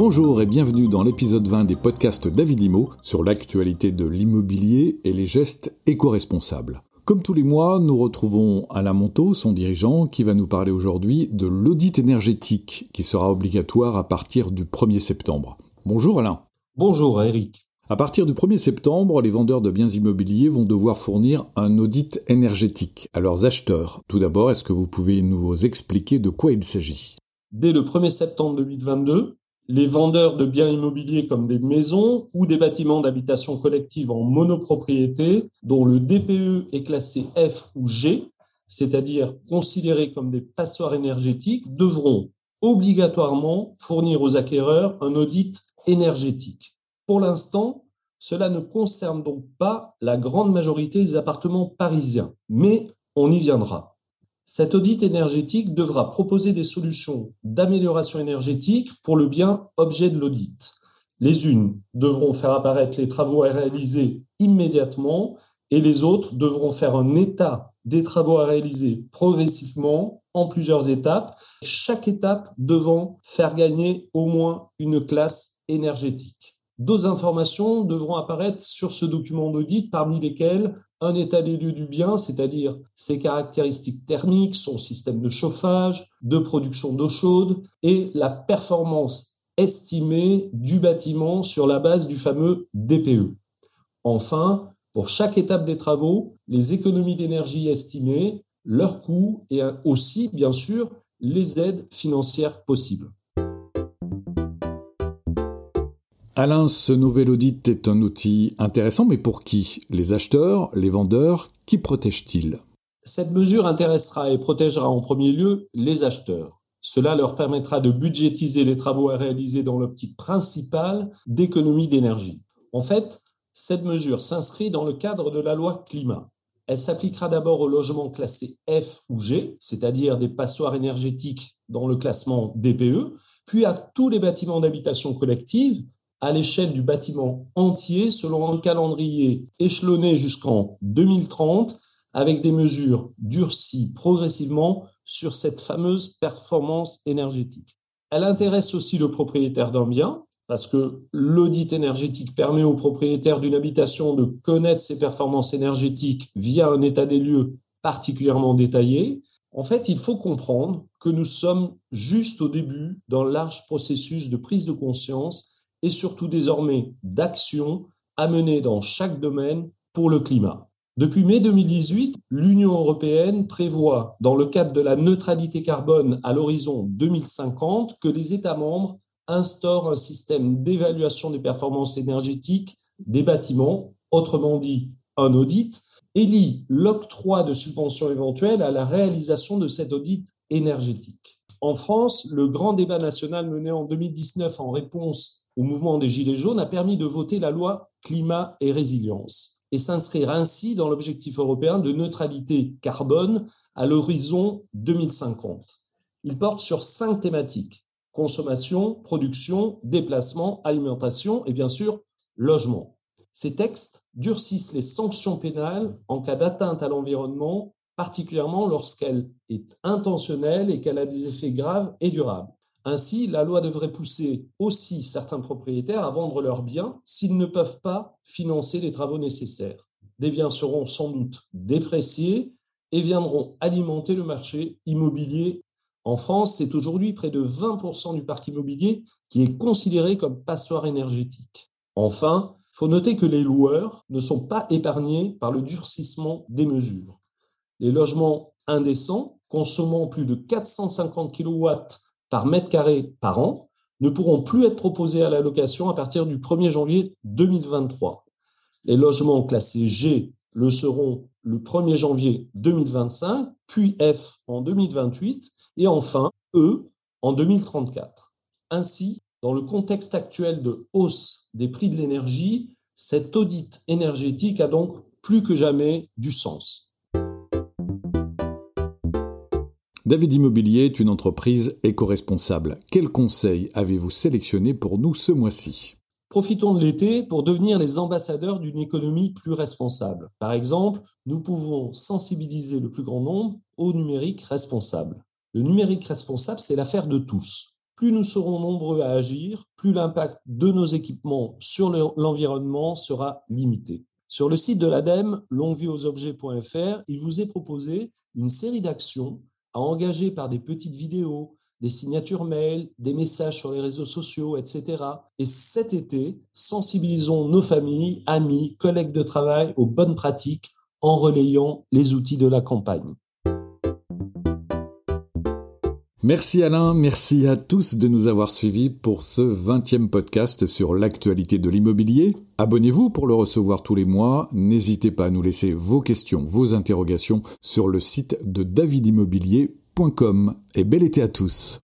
Bonjour et bienvenue dans l'épisode 20 des podcasts David Imo sur l'actualité de l'immobilier et les gestes éco-responsables. Comme tous les mois, nous retrouvons Alain Monteau, son dirigeant, qui va nous parler aujourd'hui de l'audit énergétique qui sera obligatoire à partir du 1er septembre. Bonjour Alain. Bonjour Eric. À partir du 1er septembre, les vendeurs de biens immobiliers vont devoir fournir un audit énergétique à leurs acheteurs. Tout d'abord, est-ce que vous pouvez nous expliquer de quoi il s'agit? Dès le 1er septembre 2022, les vendeurs de biens immobiliers comme des maisons ou des bâtiments d'habitation collective en monopropriété, dont le DPE est classé F ou G, c'est-à-dire considérés comme des passoires énergétiques, devront obligatoirement fournir aux acquéreurs un audit énergétique. Pour l'instant, cela ne concerne donc pas la grande majorité des appartements parisiens, mais on y viendra. Cet audit énergétique devra proposer des solutions d'amélioration énergétique pour le bien objet de l'audit. Les unes devront faire apparaître les travaux à réaliser immédiatement et les autres devront faire un état des travaux à réaliser progressivement en plusieurs étapes, chaque étape devant faire gagner au moins une classe énergétique. D'autres informations devront apparaître sur ce document d'audit, parmi lesquelles un état des lieux du bien, c'est-à-dire ses caractéristiques thermiques, son système de chauffage, de production d'eau chaude et la performance estimée du bâtiment sur la base du fameux DPE. Enfin, pour chaque étape des travaux, les économies d'énergie estimées, leurs coûts et aussi, bien sûr, les aides financières possibles. Alain, ce nouvel audit est un outil intéressant, mais pour qui? Les acheteurs, les vendeurs, qui protège-t-il Cette mesure intéressera et protégera en premier lieu les acheteurs. Cela leur permettra de budgétiser les travaux à réaliser dans l'optique principale d'économie d'énergie. En fait, cette mesure s'inscrit dans le cadre de la loi climat. Elle s'appliquera d'abord aux logements classés F ou G, c'est-à-dire des passoires énergétiques dans le classement DPE, puis à tous les bâtiments d'habitation collective à l'échelle du bâtiment entier selon un calendrier échelonné jusqu'en 2030 avec des mesures durcies progressivement sur cette fameuse performance énergétique. Elle intéresse aussi le propriétaire d'un bien parce que l'audit énergétique permet au propriétaire d'une habitation de connaître ses performances énergétiques via un état des lieux particulièrement détaillé. En fait, il faut comprendre que nous sommes juste au début d'un large processus de prise de conscience et surtout désormais d'action à mener dans chaque domaine pour le climat. Depuis mai 2018, l'Union européenne prévoit, dans le cadre de la neutralité carbone à l'horizon 2050, que les États membres instaurent un système d'évaluation des performances énergétiques des bâtiments, autrement dit un audit, et lie l'octroi de subventions éventuelles à la réalisation de cet audit énergétique. En France, le grand débat national mené en 2019 en réponse au mouvement des Gilets jaunes a permis de voter la loi climat et résilience et s'inscrire ainsi dans l'objectif européen de neutralité carbone à l'horizon 2050. Il porte sur cinq thématiques consommation, production, déplacement, alimentation et bien sûr logement. Ces textes durcissent les sanctions pénales en cas d'atteinte à l'environnement, particulièrement lorsqu'elle est intentionnelle et qu'elle a des effets graves et durables. Ainsi, la loi devrait pousser aussi certains propriétaires à vendre leurs biens s'ils ne peuvent pas financer les travaux nécessaires. Des biens seront sans doute dépréciés et viendront alimenter le marché immobilier. En France, c'est aujourd'hui près de 20% du parc immobilier qui est considéré comme passoire énergétique. Enfin, faut noter que les loueurs ne sont pas épargnés par le durcissement des mesures. Les logements indécents, consommant plus de 450 kW par mètre carré par an ne pourront plus être proposés à la location à partir du 1er janvier 2023. Les logements classés G le seront le 1er janvier 2025, puis F en 2028 et enfin E en 2034. Ainsi, dans le contexte actuel de hausse des prix de l'énergie, cet audit énergétique a donc plus que jamais du sens. David Immobilier est une entreprise éco-responsable. Quel conseil avez-vous sélectionné pour nous ce mois-ci? Profitons de l'été pour devenir les ambassadeurs d'une économie plus responsable. Par exemple, nous pouvons sensibiliser le plus grand nombre au numérique responsable. Le numérique responsable, c'est l'affaire de tous. plus nous serons nombreux à agir, plus l'impact de nos équipements sur l'environnement sera limité. Sur le site de l'ADEME, longuevieauxobjets.fr, il vous est proposé une série d'actions à engager par des petites vidéos, des signatures mail, des messages sur les réseaux sociaux, etc. Et cet été, sensibilisons nos familles, amis, collègues de travail aux bonnes pratiques en relayant les outils de la campagne. Merci Alain, merci à tous de nous avoir suivis pour ce 20e podcast sur l'actualité de l'immobilier. Abonnez-vous pour le recevoir tous les mois. N'hésitez pas à nous laisser vos questions, vos interrogations sur le site de davidimmobilier.com. Et bel été à tous.